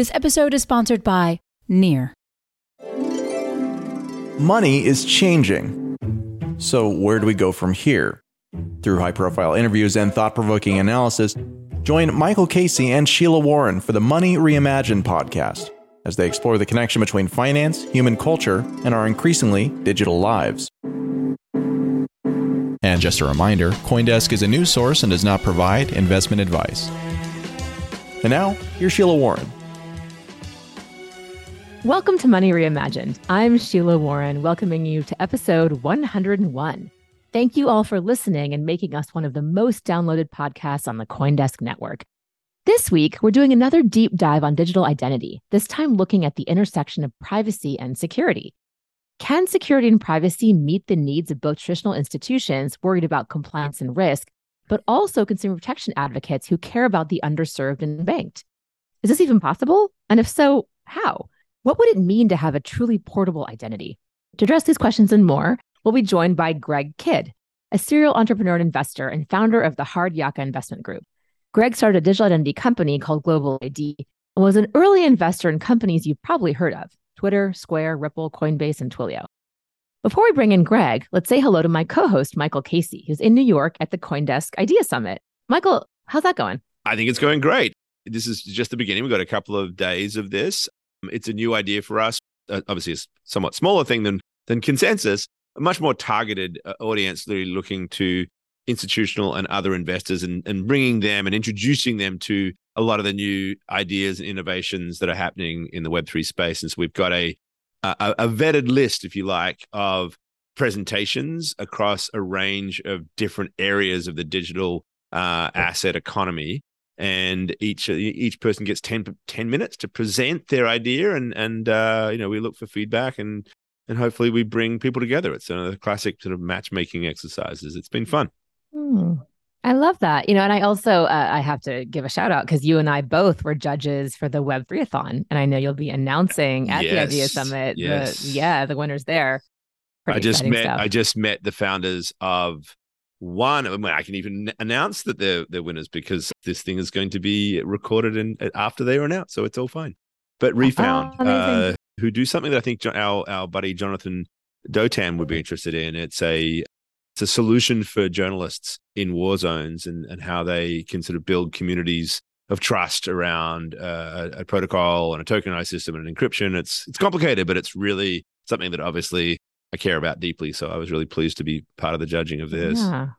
This episode is sponsored by Near. Money is changing. So, where do we go from here? Through high profile interviews and thought provoking analysis, join Michael Casey and Sheila Warren for the Money Reimagined podcast as they explore the connection between finance, human culture, and our increasingly digital lives. And just a reminder Coindesk is a news source and does not provide investment advice. And now, here's Sheila Warren. Welcome to Money Reimagined. I'm Sheila Warren, welcoming you to episode 101. Thank you all for listening and making us one of the most downloaded podcasts on the Coindesk network. This week, we're doing another deep dive on digital identity, this time looking at the intersection of privacy and security. Can security and privacy meet the needs of both traditional institutions worried about compliance and risk, but also consumer protection advocates who care about the underserved and banked? Is this even possible? And if so, how? What would it mean to have a truly portable identity? To address these questions and more, we'll be joined by Greg Kidd, a serial entrepreneur and investor and founder of the Hard Yaka Investment Group. Greg started a digital identity company called GlobaliD and was an early investor in companies you've probably heard of Twitter, Square, Ripple, Coinbase, and Twilio. Before we bring in Greg, let's say hello to my co host, Michael Casey, who's in New York at the Coindesk Idea Summit. Michael, how's that going? I think it's going great. This is just the beginning. We've got a couple of days of this. It's a new idea for us. Uh, obviously, it's somewhat smaller thing than than consensus. A much more targeted uh, audience, really looking to institutional and other investors, and, and bringing them and introducing them to a lot of the new ideas and innovations that are happening in the Web three space. And so we've got a, a a vetted list, if you like, of presentations across a range of different areas of the digital uh, asset economy and each each person gets 10, 10 minutes to present their idea and and uh, you know we look for feedback and and hopefully we bring people together it's a classic sort of matchmaking exercises it's been fun hmm. I love that. You know, and I also uh, I have to give a shout out because you and I both were judges for the Web3athon, and I know you'll be announcing at yes. the Idea Summit. Yes. The, yeah, the winners there. Pretty I just met stuff. I just met the founders of one. I can even announce that they're they're winners because this thing is going to be recorded and after they are announced, so it's all fine. But Refound, oh, uh, who do something that I think our our buddy Jonathan Dotan would be interested in. It's a it's a solution for journalists in war zones and and how they can sort of build communities of trust around uh, a, a protocol and a tokenized system and encryption. It's it's complicated, but it's really something that obviously I care about deeply. So I was really pleased to be part of the judging of this. Yeah.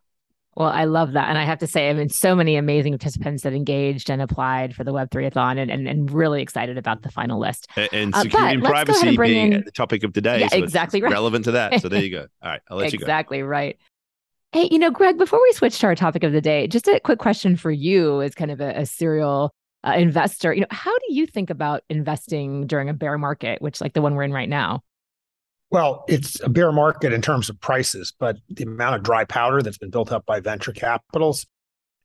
Well, I love that. And I have to say, I mean, so many amazing participants that engaged and applied for the Web3athon and, and, and really excited about the final list. And, and uh, security and privacy being in... the topic of today. Yeah, so exactly right. Relevant to that. So there you go. All right. I'll let exactly you go. Exactly right. Hey, you know, Greg, before we switch to our topic of the day, just a quick question for you as kind of a, a serial uh, investor. You know, how do you think about investing during a bear market, which like the one we're in right now? Well, it's a bear market in terms of prices, but the amount of dry powder that's been built up by venture capitals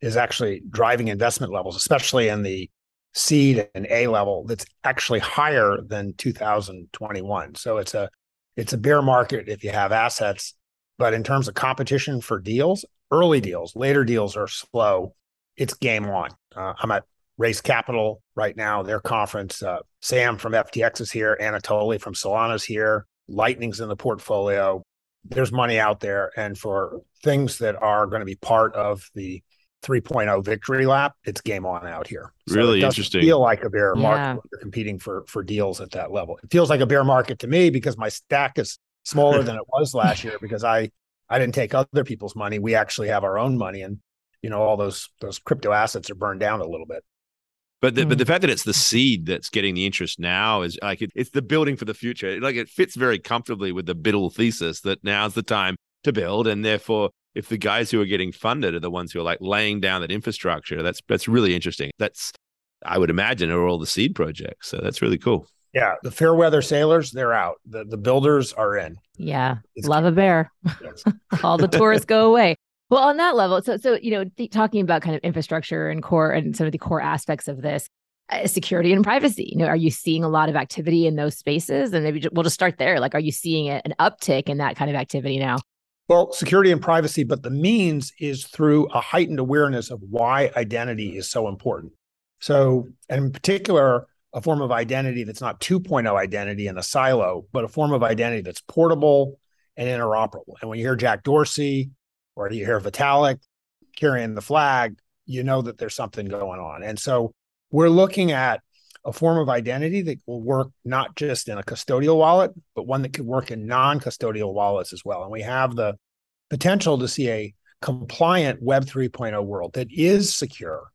is actually driving investment levels, especially in the seed and A level that's actually higher than 2021. So it's a it's a bear market if you have assets, but in terms of competition for deals, early deals, later deals are slow. It's game on. Uh, I'm at Raise Capital right now, their conference. Uh, Sam from FTX is here. Anatoly from Solana is here. Lightning's in the portfolio. There's money out there. And for things that are going to be part of the 3.0 victory lap, it's game on out here. So really it interesting. Feel like a bear market yeah. when you're competing for for deals at that level. It feels like a bear market to me because my stack is smaller than it was last year because I I didn't take other people's money. We actually have our own money, and you know all those those crypto assets are burned down a little bit. But the, mm. but the fact that it's the seed that's getting the interest now is like it, it's the building for the future. Like it fits very comfortably with the BUIDL thesis that now's the time to build, and therefore, if the guys who are getting funded are the ones who are like laying down that infrastructure, that's that's really interesting. That's I would imagine are all the seed projects. So that's really cool. Yeah, the fair weather sailors, they're out. The the builders are in. Yeah, it's love a bear. Yes. all the tourists go away. Well, on that level, so so you know, th- talking about kind of infrastructure and core and some of the core aspects of this, uh, security and privacy. You know, are you seeing a lot of activity in those spaces? And maybe we'll just start there. Like, are you seeing a, an uptick in that kind of activity now? Well, security and privacy, but the means is through a heightened awareness of why identity is so important. So, and in particular, a form of identity that's not 2.0 identity in a silo, but a form of identity that's portable and interoperable. And when you hear Jack Dorsey or do you hear Vitalik carrying the flag, you know that there's something going on. And so we're looking at a form of identity that will work not just in a custodial wallet, but one that could work in non custodial wallets as well. And we have the potential to see a compliant Web 3.0 world that is secure,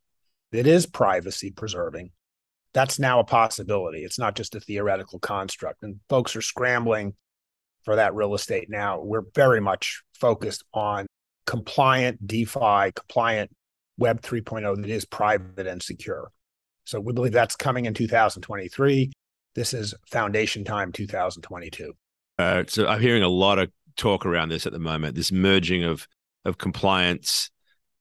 that is privacy preserving. That's now a possibility. It's not just a theoretical construct. And folks are scrambling for that real estate now. We're very much focused on compliant DeFi, compliant Web 3.0 that is private and secure. So we believe that's coming in 2023. This is foundation time 2022. Uh, so I'm hearing a lot of talk around this at the moment. This merging of of compliance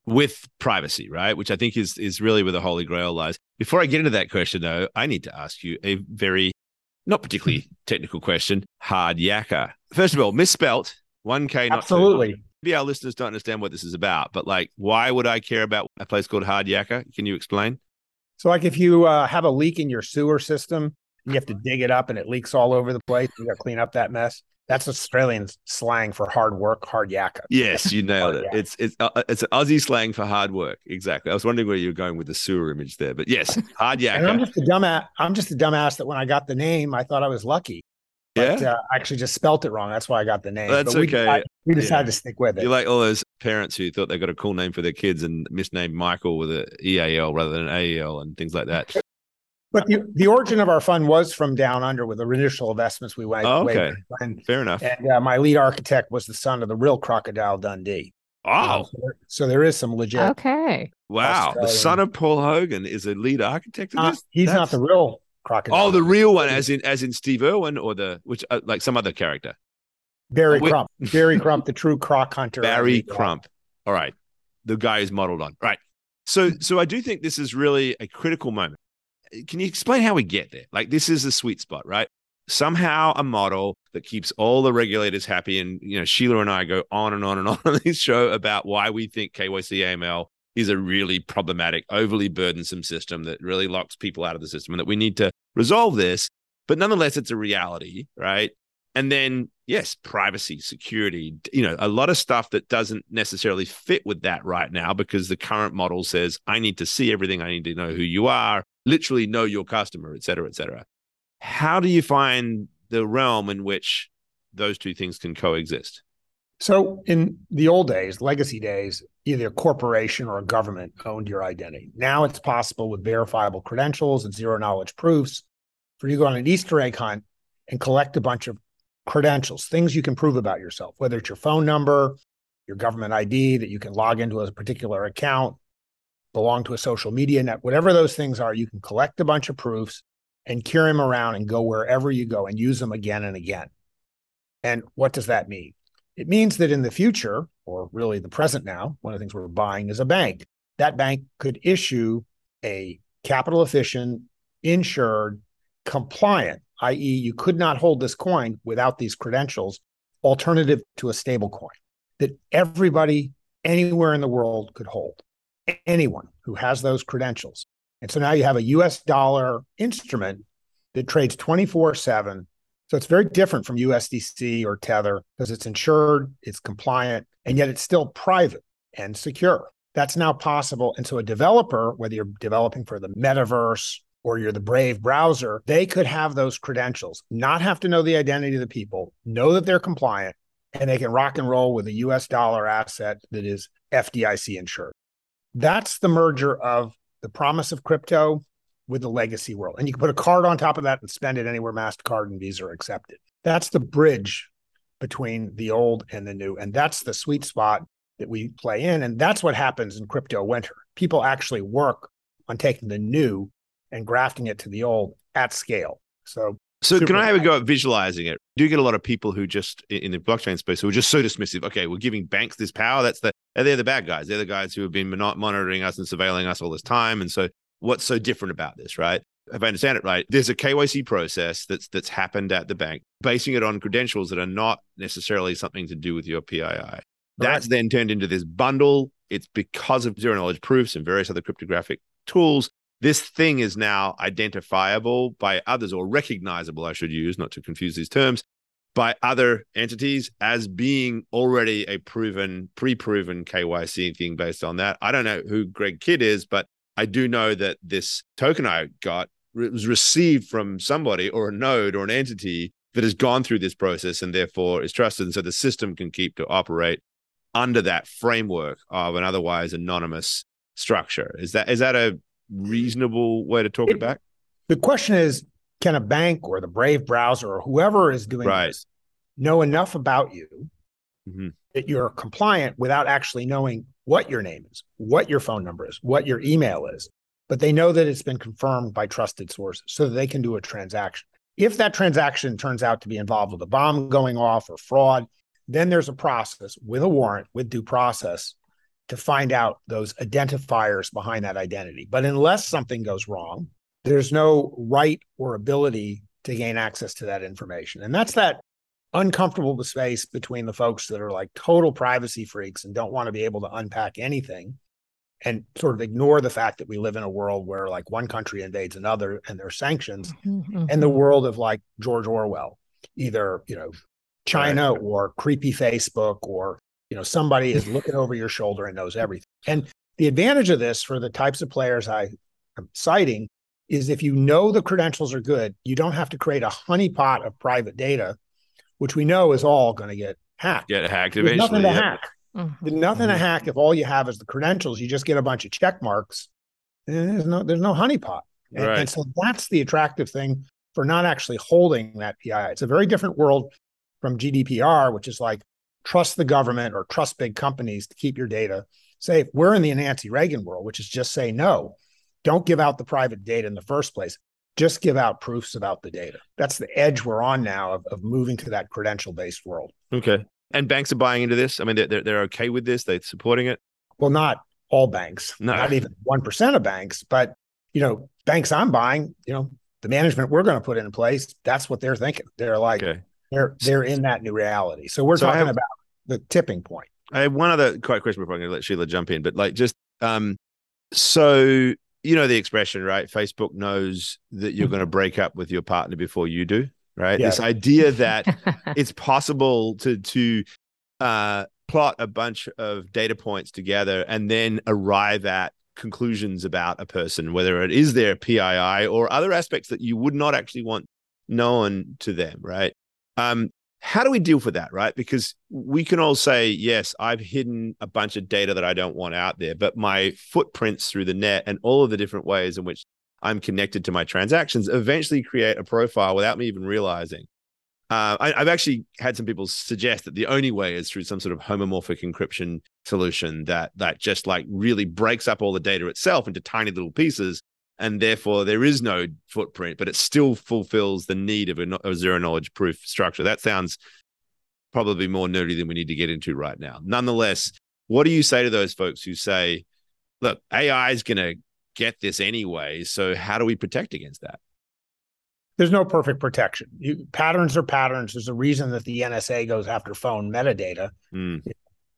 with privacy, right? Which I think is is really where the holy grail lies. Before I get into that question, though, I need to ask you a very not particularly technical question. Hard yakka. First of all, misspelt. One K, not absolutely. Two. Maybe our listeners don't understand what this is about, but like, why would I care about a place called Hard Yaka? Can you explain? So, like if you uh, have a leak in your sewer system, you have to dig it up and it leaks all over the place. You got to clean up that mess. That's Australian slang for hard work, hard yakka. Yes, you nailed it. It's it's uh, it's an Aussie slang for hard work. Exactly. I was wondering where you were going with the sewer image there, but yes, hard yakka. and I'm just a dumbass. I'm just a dumbass that when I got the name, I thought I was lucky. But, yeah, uh, I actually just spelt it wrong. That's why I got the name. That's we okay. Decided, we decided yeah. to stick with it. You're like all those parents who thought they got a cool name for their kids and misnamed Michael with a EAL rather than an AEL and things like that. But the, the origin of our fund was from down under with the initial investments we went. Oh, okay, and, fair enough. And uh, my lead architect was the son of the real crocodile Dundee. Oh, so, there, so, there is some legit. Okay. Wow, Australian. the son of Paul Hogan is a lead architect. Uh, he's That's... not the real crocodile. Oh, the real one, as in as in Steve Irwin, or the which uh, like some other character. Barry oh, Crump. Barry Crump, the true croc hunter. Barry Crump. All right, the guy is modeled on. Right. So so I do think this is really a critical moment can you explain how we get there? Like, this is the sweet spot, right? Somehow a model that keeps all the regulators happy. And, you know, Sheila and I go on and on and on on this show about why we think KYC AML is a really problematic, overly burdensome system that really locks people out of the system and that we need to resolve this. But nonetheless, it's a reality, right? And then, yes, privacy, security, you know, a lot of stuff that doesn't necessarily fit with that right now because the current model says, I need to see everything. I need to know who you are, literally know your customer, et cetera, et cetera. How do you find the realm in which those two things can coexist? So, in the old days, legacy days, either a corporation or a government owned your identity. Now it's possible with verifiable credentials and zero knowledge proofs for you to go on an Easter egg hunt and collect a bunch of credentials, things you can prove about yourself, whether it's your phone number, your government ID that you can log into a particular account, belong to a social media net, whatever those things are, you can collect a bunch of proofs and carry them around and go wherever you go and use them again and again. And what does that mean? It means that in the future, or really the present now, one of the things we're buying is a bank. That bank could issue a capital efficient, insured, compliant i.e., you could not hold this coin without these credentials, alternative to a stable coin that everybody anywhere in the world could hold. Anyone who has those credentials. And so now you have a US dollar instrument that trades 24 7. So it's very different from USDC or Tether because it's insured, it's compliant, and yet it's still private and secure. That's now possible. And so a developer, whether you're developing for the metaverse or you're the Brave browser, they could have those credentials, not have to know the identity of the people, know that they're compliant, and they can rock and roll with a US dollar asset that is FDIC insured. That's the merger of the promise of crypto with the legacy world. And you can put a card on top of that and spend it anywhere MasterCard and Visa are accepted. That's the bridge between the old and the new. And that's the sweet spot that we play in. And that's what happens in crypto winter. People actually work on taking the new and grafting it to the old at scale. So so Super can I have a go at visualizing it? Do you get a lot of people who just in the blockchain space who are just so dismissive? Okay, we're giving banks this power. That's the they're the bad guys. They're the guys who have been monitoring us and surveilling us all this time. And so, what's so different about this, right? If I understand it right, there's a KYC process that's that's happened at the bank, basing it on credentials that are not necessarily something to do with your PII. That's then turned into this bundle. It's because of zero knowledge proofs and various other cryptographic tools this thing is now identifiable by others or recognizable, I should use, not to confuse these terms, by other entities as being already a proven, pre proven KYC thing based on that. I don't know who Greg Kidd is, but I do know that this token I got was received from somebody or a node or an entity that has gone through this process and therefore is trusted. And so the system can keep to operate under that framework of an otherwise anonymous structure. Is that is that a reasonable way to talk it, about? The question is, can a bank or the Brave browser or whoever is doing right. this know enough about you mm-hmm. That you're compliant without actually knowing what your name is, what your phone number is, what your email is, but they know that it's been confirmed by trusted sources so that they can do a transaction. If that transaction turns out to be involved with a bomb going off or fraud, then there's a process with a warrant, with due process to find out those identifiers behind that identity. But unless something goes wrong, there's no right or ability to gain access to that information. And that's that uncomfortable space between the folks that are like total privacy freaks and don't want to be able to unpack anything and sort of ignore the fact that we live in a world where like one country invades another and there's sanctions mm-hmm. and the world of like George Orwell either you know China right. or creepy Facebook or you know somebody is looking over your shoulder and knows everything and the advantage of this for the types of players I am citing is if you know the credentials are good you don't have to create a honeypot of private data which we know is all going to get hacked. Get hacked There's Nothing to yep. hack. Mm-hmm. Nothing to hack if all you have is the credentials. You just get a bunch of check marks. there's no there's no honeypot. And, right. and so that's the attractive thing for not actually holding that PII. It's a very different world from GDPR, which is like trust the government or trust big companies to keep your data safe. We're in the Nancy Reagan world, which is just say no, don't give out the private data in the first place just give out proofs about the data. That's the edge we're on now of, of moving to that credential based world. Okay. And banks are buying into this. I mean, they're, they're okay with this. They're supporting it. Well, not all banks, no. not even 1% of banks, but, you know, banks I'm buying, you know, the management we're going to put in place, that's what they're thinking. They're like, okay. they're, they're in that new reality. So we're so talking have, about the tipping point. I have one other quick question before I'm going to let Sheila jump in, but like just, um, so you know the expression, right? Facebook knows that you're going to break up with your partner before you do, right? Yeah. This idea that it's possible to to uh, plot a bunch of data points together and then arrive at conclusions about a person, whether it is their PII or other aspects that you would not actually want known to them, right? Um, how do we deal with that right? Because we can all say yes i've hidden a bunch of data that i don't want out there but my footprints through the net and all of the different ways in which i'm connected to my transactions eventually create a profile without me even realizing. Uh, I, have actually had some people suggest that the only way is through some sort of homomorphic encryption solution that that just like really breaks up all the data itself into tiny little pieces and therefore there is no footprint, but it still fulfills the need of a, a zero knowledge proof structure. That sounds probably more nerdy than we need to get into right now. Nonetheless, what do you say to those folks who say, look, AI is going to get this anyway. So how do we protect against that? There's no perfect protection. You, patterns are patterns. There's a reason that the NSA goes after phone metadata. Mm.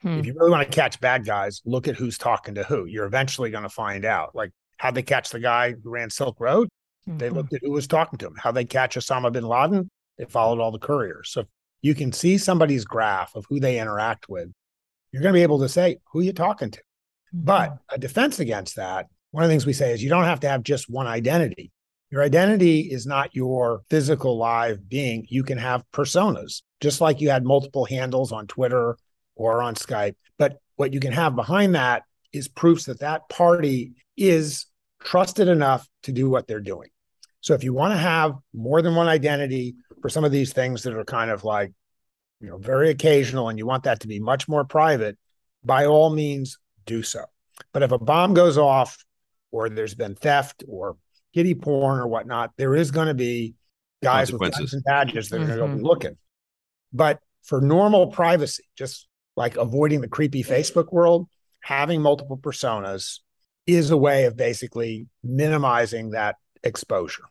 If you really want to catch bad guys, look at who's talking to who. You're eventually going to find out. Like How'd they catch the guy who ran Silk Road? Mm-hmm. They looked at who was talking to him. How they catch Osama bin Laden? They followed all the couriers. So you can see somebody's graph of who they interact with. You're going to be able to say who you're talking to. Mm-hmm. But a defense against that, one of the things we say is you don't have to have just one identity. Your identity is not your physical live being. You can have personas, just like you had multiple handles on Twitter or on Skype. But what you can have behind that is proofs that that party is trusted enough to do what they're doing. So if you want to have more than one identity for some of these things that are kind of like, you know, very occasional and you want that to be much more private, by all means do so. But if a bomb goes off or there's been theft or kitty porn or whatnot, there is going to be guys with guns and badges that are mm-hmm. going to be looking. But for normal privacy, just like avoiding the creepy Facebook world, having multiple personas is a way of basically minimizing that exposure.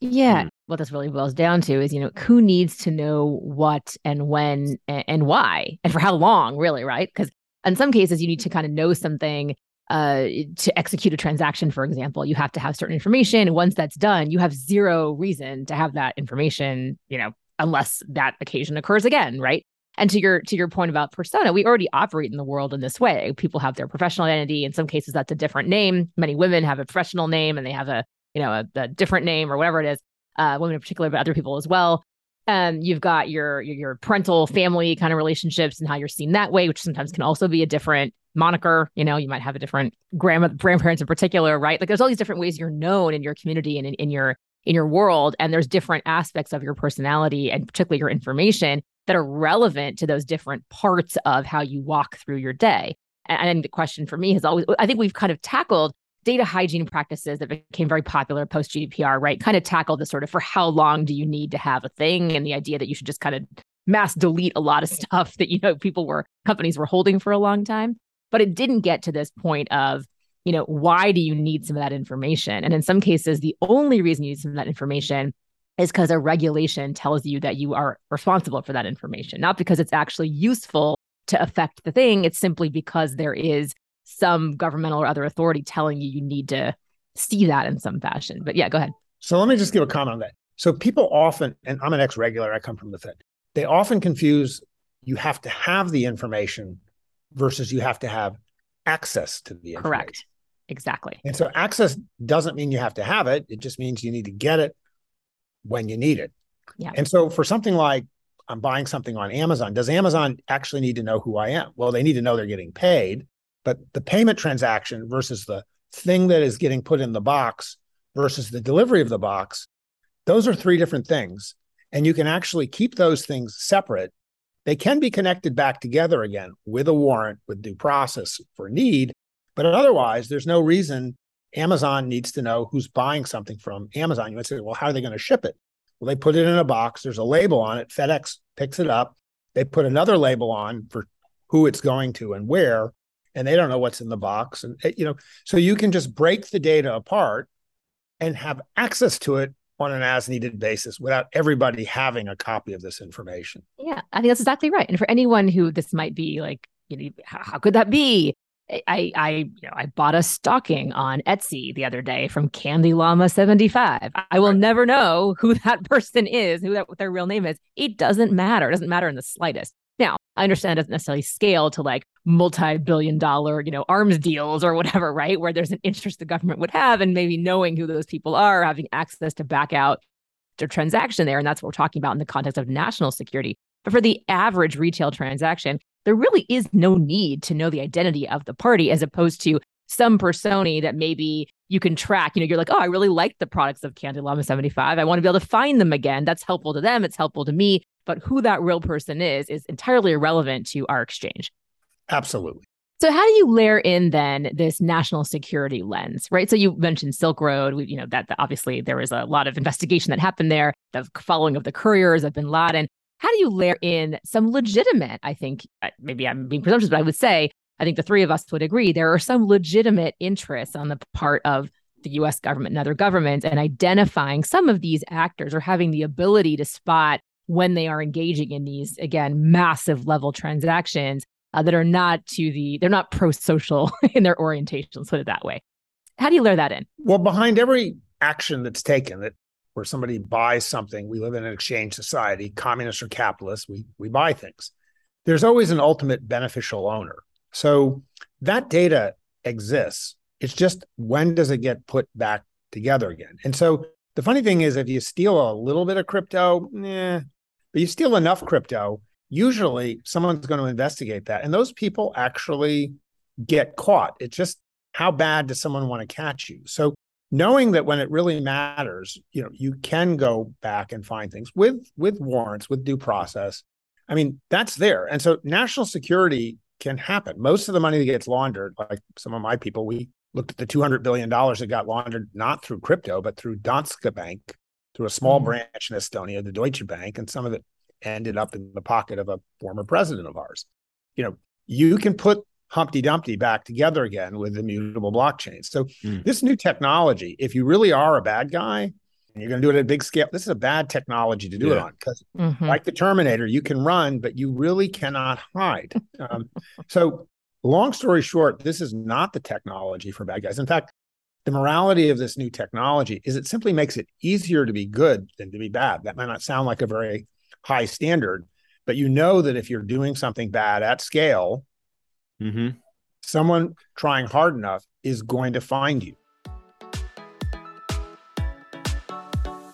Yeah. Mm. What this really boils down to is, you know, who needs to know what and when and, and why and for how long, really, right? Because in some cases, you need to kind of know something uh, to execute a transaction, for example, you have to have certain information. And once that's done, you have zero reason to have that information, you know, unless that occasion occurs again, right? And to your to your point about persona, we already operate in the world in this way. People have their professional identity. In some cases, that's a different name. Many women have a professional name and they have a you know a, a different name or whatever it is. Uh, women in particular, but other people as well. Um, you've got your, your your parental family kind of relationships and how you're seen that way, which sometimes can also be a different moniker. You know, you might have a different grandma, grandparents in particular, right? Like there's all these different ways you're known in your community and in, in your in your world, and there's different aspects of your personality and particularly your information that are relevant to those different parts of how you walk through your day. And, the question for me has always, I think we've kind of tackled data hygiene practices that became very popular post GDPR, right? Kind of tackled the sort of for how long do you need to have a thing and the idea that you should just kind of mass delete a lot of stuff that you know people were companies were holding for a long time but it didn't get to this point of you know why do you need some of that information and in some cases the only reason you need some of that information is because a regulation tells you that you are responsible for that information not because it's actually useful to affect the thing it's simply because there is some governmental or other authority telling you you need to see that in some fashion but yeah go ahead so let me just give a comment on that so people often and i'm an ex-regular i come from the fed they often confuse you have to have the information versus you have to have access to the information. Correct. Exactly. And so access doesn't mean you have to have it. It just means you need to get it when you need it. Yeah. And so for something like I'm buying something on Amazon, does Amazon actually need to know who I am? Well, they need to know they're getting paid, but the payment transaction versus the thing that is getting put in the box versus the delivery of the box, those are three different things. And you can actually keep those things separate they can be connected back together again with a warrant, with due process for need. But otherwise, there's no reason Amazon needs to know who's buying something from Amazon. You might say, well, how are they going to ship it? Well, they put it in a box. There's a label on it. FedEx picks it up. They put another label on for who it's going to and where, and they don't know what's in the box. And eh, you know, so you can just break the data apart and have access to it on an as needed basis without everybody having a copy of this information. Yeah, I think that's exactly right. And for anyone who this might be like, you know, how could that be? I I you know I bought a stocking on Etsy the other day from Candy Llama 75. I will right. never know who that person is, who that what their real name is. It doesn't matter. It doesn't matter in the slightest. Now, I understand it doesn't necessarily scale to like multi-billion dollar, you know, arms deals or whatever, right? Where there's an interest the government would have and maybe knowing who those people are, having access to back out their transaction there. And that's what we're talking about in the context of national security. But for the average retail transaction, there really is no need to know the identity of the party as opposed to some persona that maybe you can track. You know, you're like, oh, I really like the products of Candy Llama 75. I want to be able to find them again. That's helpful to them. It's helpful to me. But who that real person is is entirely irrelevant to our exchange. Absolutely. So how do you layer in then this national security lens, right? So you mentioned Silk Road, we, you know that, that obviously there was a lot of investigation that happened there, the following of the couriers of Bin Laden. How do you layer in some legitimate? I think maybe I'm being presumptuous, but I would say I think the three of us would agree there are some legitimate interests on the part of the US government and other governments and identifying some of these actors or having the ability to spot when they are engaging in these, again, massive level transactions uh, that are not to the, they're not pro social in their orientation, let's put it that way. How do you layer that in? Well, behind every action that's taken that where somebody buys something, we live in an exchange society, communist or capitalist, we, we buy things. There's always an ultimate beneficial owner so that data exists. It's just when does it get put back together again? And so the funny thing is, if you steal a little bit of crypto, yeah, but you steal enough crypto, usually someone's going to investigate that. And those people actually get caught. It's just how bad does someone want to catch you? So knowing that when it really matters, you know, you can go back and find things with with warrants, with due process. I mean, that's there. And so national security can happen. Most of the money that gets laundered, like some of my people, we looked at the $200 billion that got laundered not through crypto, but through Danske Bank, through a small mm branch in Estonia, the Deutsche Bank, and some of it ended up in the pocket of a former president of ours. You know, you can put Humpty Dumpty back together again with immutable blockchains. So mm. this new technology, if you really are a bad guy, and you're going to do it at a big scale. This is a bad technology to do yeah. it on because, mm-hmm. like the Terminator, you can run, but you really cannot hide. um, so long story short, this is not the technology for bad guys. In fact, the morality of this new technology is it simply makes it easier to be good than to be bad. That might not sound like a very high standard, but you know that if you're doing something bad at scale, Mm-hmm. someone trying hard enough is going to find you.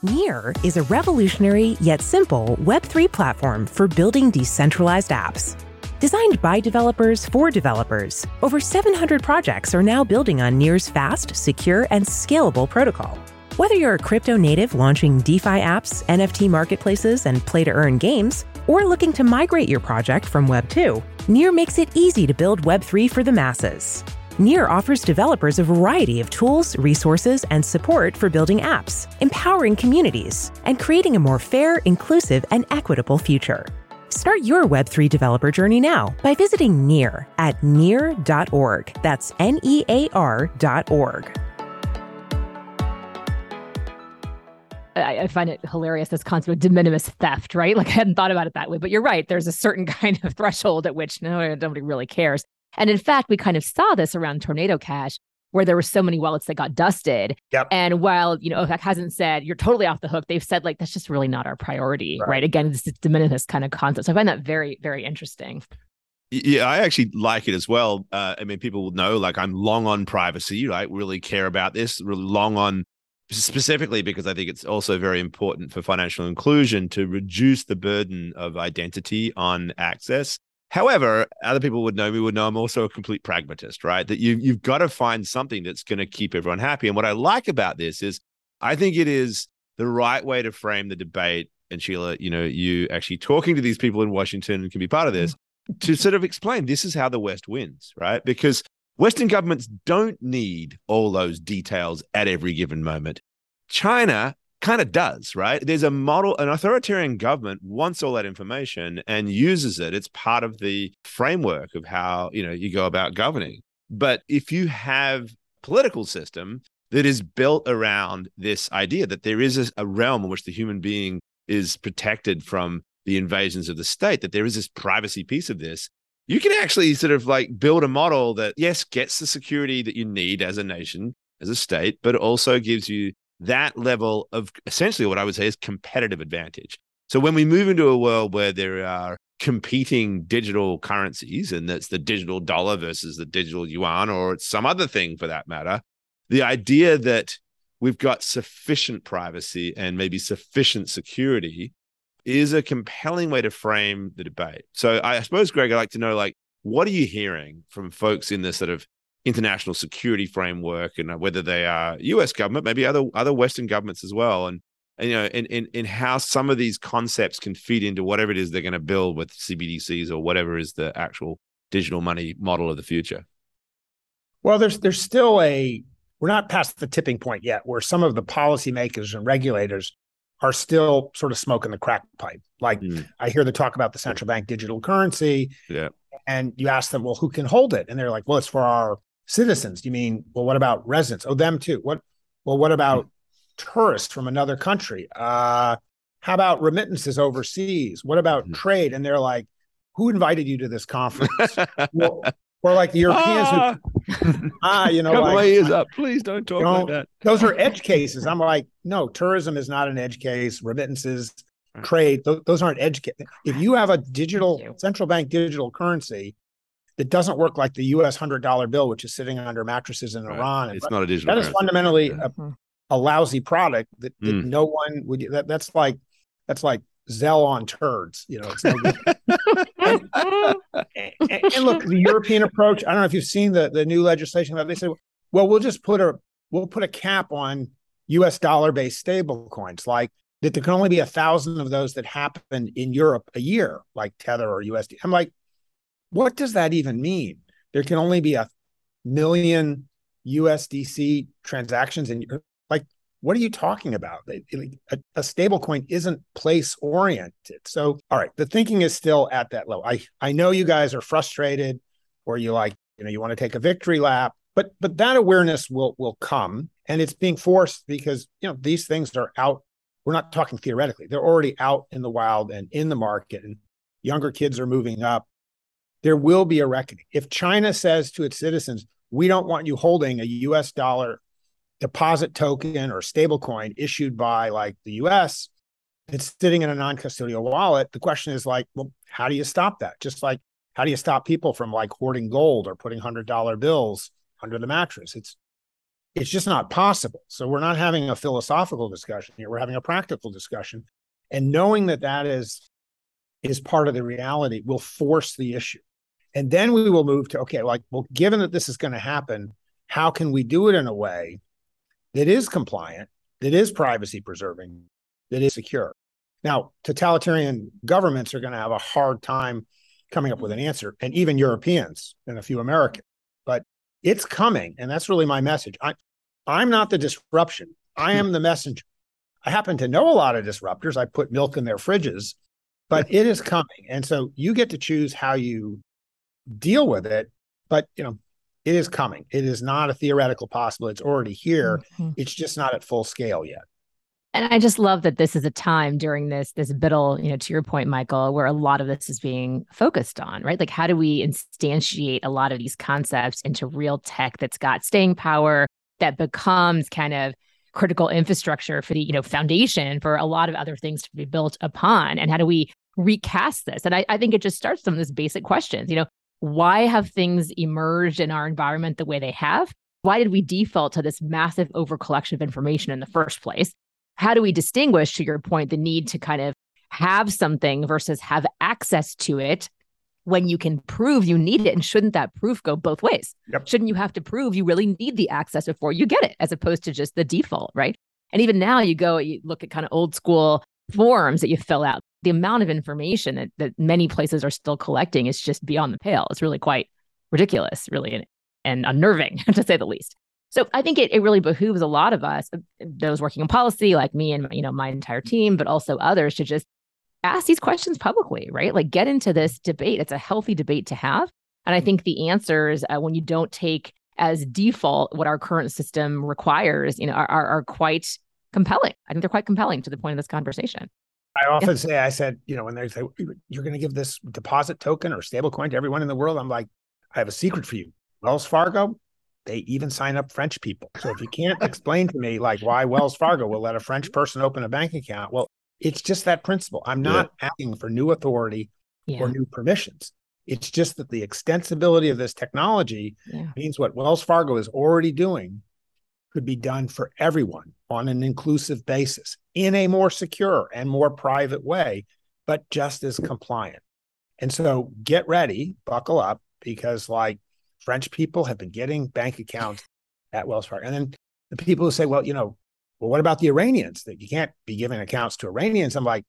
Near is a revolutionary yet simple Web3 platform for building decentralized apps. Designed by developers for developers, over 700 projects are now building on Near's fast, secure, and scalable protocol. Whether you're a crypto native launching DeFi apps, NFT marketplaces, and play to earn games, or looking to migrate your project from Web 2, Near makes it easy to build Web3 for the masses. Near offers developers a variety of tools, resources, and support for building apps, empowering communities, and creating a more fair, inclusive, and equitable future. Start your Web3 developer journey now by visiting Near at near.org. That's N E A R.org. I, I find it hilarious this concept of de minimis theft, right? Like I hadn't thought about it that way, but you're right. There's a certain kind of threshold at which no nobody really cares. And in fact, we kind of saw this around Tornado Cash, where there were so many wallets that got dusted. Yep. And while you know OFAC hasn't said you're totally off the hook, they've said like that's just really not our priority, right? Right. Again, it's this de minimis kind of concept. So I find that very, very interesting. Yeah, I actually like it as well. Uh, I mean, people will know like I'm long on privacy, right? Really care about this, really long on specifically because I think it's also very important for financial inclusion to reduce the burden of identity on access. However, other people would know me would know I'm also a complete pragmatist, right? That you you've got to find something that's going to keep everyone happy. And what I like about this is I think it is the right way to frame the debate. And Sheila, you know, you actually talking to these people in Washington can be part of this mm. to sort of explain this is how the West wins, right? Because Western governments don't need all those details at every given moment. China kind of does, right? There's a model, an authoritarian government wants all that information and uses it. It's part of the framework of how, you know, you go about governing. But if you have political system that is built around this idea that there is a, realm in which the human being is protected from the invasions of the state, that there is this privacy piece of this, you can actually sort of like build a model that, yes, gets the security that you need as a nation, as a state, but also gives you that level of essentially what I would say is competitive advantage. So when we move into a world where there are competing digital currencies, and that's the digital dollar versus the digital yuan, or it's some other thing for that matter, the idea that we've got sufficient privacy and maybe sufficient security is a compelling way to frame the debate. So I suppose, Greg, I'd like to know, like, what are you hearing from folks in this sort of international security framework, and uh, whether they are U.S. government, maybe other other Western governments as well, and, and you know, in, in in how some of these concepts can feed into whatever it is they're going to build with CBDCs or whatever is the actual digital money model of the future. Well, there's there's still a we're not past the tipping point yet where some of the policymakers and regulators are still sort of smoking the crack pipe. Like Mm. I hear the talk about the central bank digital currency, Yeah. and you ask them, well, who can hold it? And they're like, well, it's for our citizens. You mean, well, what about residents? Oh, them too. What? Well, what about tourists from another country? Uh, how about remittances overseas? What about Mhm. trade? And they're like, who invited you to this conference? well, or like the Europeans who Ah, ah, you know, couple like, of ears up, please don't talk Don't- like that. those are edge cases. I'm like, no, tourism is not an edge case. Remittances, trade, th- those aren't edge cases. If you have a digital central bank digital currency that doesn't work like the U.S. hundred dollar bill, which is sitting under mattresses in Right. Iran, and It's not a digital. that is currency. fundamentally Yeah. a, a lousy product that, that Mm. no one would. That, that's like that's like Zell on turds. You know, it's no good. and, and- look, the European approach. I don't know if you've seen the the new legislation that they said. Well, we'll just put a we'll put a cap on U.S. dollar based stable coins, like that. There can only be a thousand of those that happen in Europe a year, like Tether or USD. I'm like, what does that even mean? There can only be a million USDC transactions in what are you talking about? A, a stable coin isn't place oriented. So, all right, the thinking is still at that level. I I know you guys are frustrated, or you like, you know, you want to take a victory lap, but but that awareness will will come, and it's being forced because you know these things are out. We're not talking theoretically; they're already out in the wild and in the market, and younger kids are moving up. there will be a reckoning. If China says to its citizens, we don't want you holding a US dollar deposit token or stablecoin issued by like the US, it's sitting in a non-custodial wallet. The question is like, well, how do you stop that? Just like how do you stop people from like hoarding gold or putting hundred dollar bills under the mattress? It's it's just not possible. So we're not having a philosophical discussion here. We're having a practical discussion. And knowing that that is is part of the reality will force the issue. And then we will move to okay, like, well, given that this is going to happen, how can we do it in a way that is compliant, that is privacy preserving, that is secure? Now, totalitarian governments are going to have a hard time coming up with an answer, and even Europeans and a few Americans. But it's coming, and that's really my message. I, I'm not the disruption. I hmm. am the messenger. I happen to know a lot of disruptors. I put milk in their fridges, but it is coming, and so you get to choose how you deal with it. But you know, it is coming. It is not a theoretical possible. It's already here. Mm-hmm. It's just not at full scale yet. And I just love that this is a time during this this BUIDL, you know, to your point, Michael, where a lot of this is being focused on, right? Like how do we instantiate a lot of these concepts into real tech that's got staying power that becomes kind of critical infrastructure for the, you know, foundation for a lot of other things to be built upon? And how do we recast this? And I, I think it just starts from this basic questions, you know, why have things emerged in our environment the way they have? Why did we default to this massive overcollection of information in the first place? How do we distinguish, to your point, the need to kind of have something versus have access to it when you can prove you need it? And shouldn't that proof go both ways? Yep. Shouldn't you have to prove you really need the access before you get it, as opposed to just the default, right? And even now, you go, you look at kind of old school forms that you fill out the amount of information that, that many places are still collecting is just beyond the pale. It's really quite ridiculous, really, and, and unnerving to say the least. So I think it, it really behooves a lot of us, uh, those working in policy, like me and you know my entire team, but also others, to just ask these questions publicly, right? Like get into this debate. It's a healthy debate to have, and I think the answers uh, when you don't take as default what our current system requires, you know, are, are, are quite compelling. I think they're quite compelling to the point of this conversation. I often yeah. say, I said, you know, when they say you're going to give this deposit token or stable coin to everyone in the world, I'm like, I have a secret for you. Wells Fargo, they even sign up French people. So if you can't explain to me like why Wells Fargo will let a French person open a bank account, well, it's just that principle. I'm not yeah. asking for new authority yeah. or new permissions. It's just that the extensibility of this technology yeah. means what Wells Fargo is already doing could be done for everyone on an inclusive basis in a more secure and more private way, but just as compliant. And so get ready, buckle up, because like French people have been getting bank accounts at Wells Fargo. And then the people who say, well, you know, well, what about the Iranians? That you can't be giving accounts to Iranians. I'm like,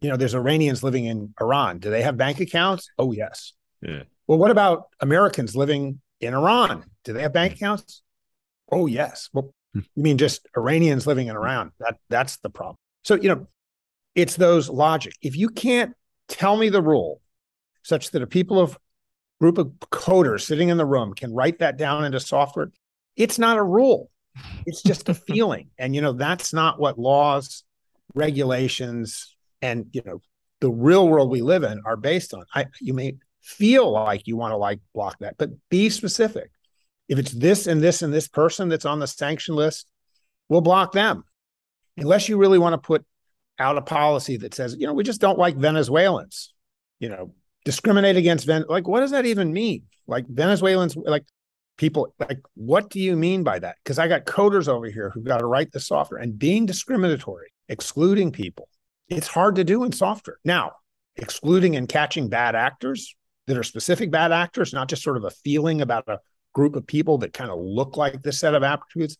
you know, there's Iranians living in Iran. Do they have bank accounts? Oh, yes. Yeah. Well, what about Americans living in Iran? Do they have bank accounts? Oh, yes. Well, you mean just Iranians living in mm. Iran? That that's the problem. So, you know, it's those logic. If you can't tell me the rule such that a people of group of coders sitting in the room can write that down into software, it's not a rule. It's just a feeling. And you know, that's not what laws, regulations, and you know, the real world we live in are based on. I you may feel like you want to like block that, but be specific. If it's this and this and this person that's on the sanction list, we'll block them. Unless you really want to put out a policy that says, you know, we just don't like Venezuelans, you know, discriminate against Ven like what does that even mean? Like Venezuelans like people like what do you mean by that? Because I got coders over here who've got to write the software and being discriminatory, excluding people. It's hard to do in software. Now, excluding and catching bad actors that are specific bad actors, not just sort of a feeling about a group of people that kind of look like this set of attributes,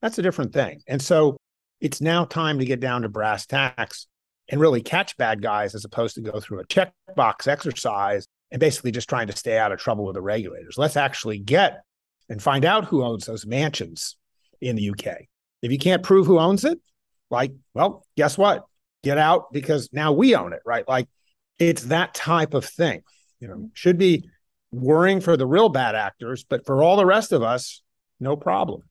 that's a different thing. And so it's now time to get down to brass tacks and really catch bad guys as opposed to go through a checkbox exercise and basically just trying to stay out of trouble with the regulators. Let's actually get and find out who owns those mansions in the UK. If you can't prove who owns it, like, well, guess what? Get out because now we own it, right? Like it's that type of thing. You know, should be worrying for the real bad actors, but for all the rest of us, no problem.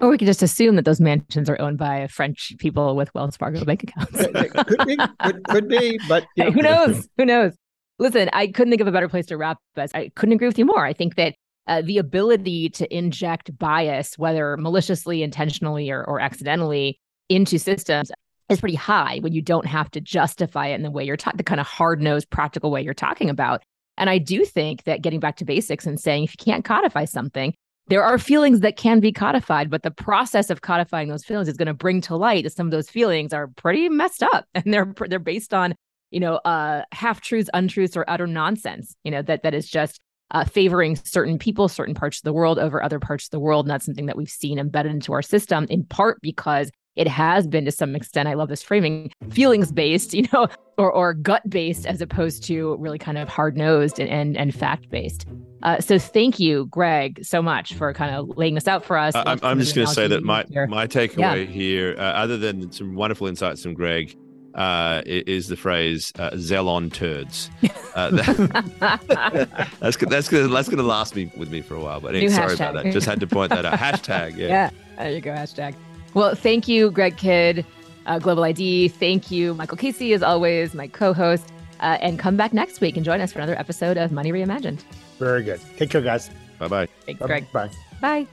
Or we could just assume that those mansions are owned by French people with Wells Fargo bank accounts. could be, could, could be, but know. who knows? Who knows? Listen, I couldn't think of a better place to wrap us. I couldn't agree with you more. I think that uh, the ability to inject bias, whether maliciously, intentionally, or, or accidentally, into systems is pretty high when you don't have to justify it in the way you're talking, the kind of hard nosed, practical way you're talking about. And I do think that getting back to basics and saying if you can't codify something, there are feelings that can be codified, but the process of codifying those feelings is going to bring to light that some of those feelings are pretty messed up and they're they're based on you know, uh, half truths, untruths, or utter nonsense. You know that that is just uh, favoring certain people, certain parts of the world over other parts of the world, and that's something that we've seen embedded into our system in part because it has been to some extent. I love this framing, feelings based, you know, or or gut based as opposed to really kind of hard nosed and and, and fact based. Uh, so thank you, Greg, so much for kind of laying this out for us. I'm, I'm just going to say that my my takeaway yeah. here, uh, other than some wonderful insights from Greg, uh, is the phrase uh, "Zelon turds." Uh, that, that's that's gonna that's gonna last me with me for a while. But anyway, sorry about that. Just had to point that out. Hashtag. Yeah. yeah. There you go. Hashtag. Well, thank you, Greg Kidd, uh, GlobaliD. Thank you, Michael Casey, as always, my co-host. Uh, and come back next week and join us for another episode of Money Reimagined. Very good. Take care, guys. Bye bye. Thanks, Greg. Bye. Bye.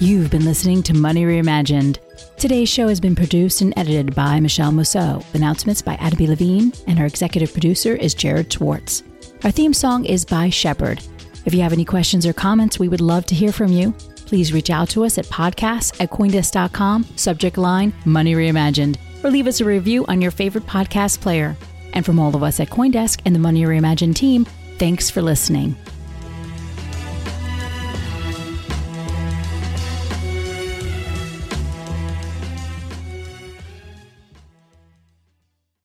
You've been listening to Money Reimagined. Today's show has been produced and edited by Michele Musso. Announcements by Adam B. Levine, and our executive producer is Jared Schwartz. Our theme song is by Shepard. If you have any questions or comments, we would love to hear from you. Please reach out to us at podcasts at coindesk.com, subject line Money Reimagined, or leave us a review on your favorite podcast player. And from all of us at Coindesk and the Money Reimagined team, thanks for listening.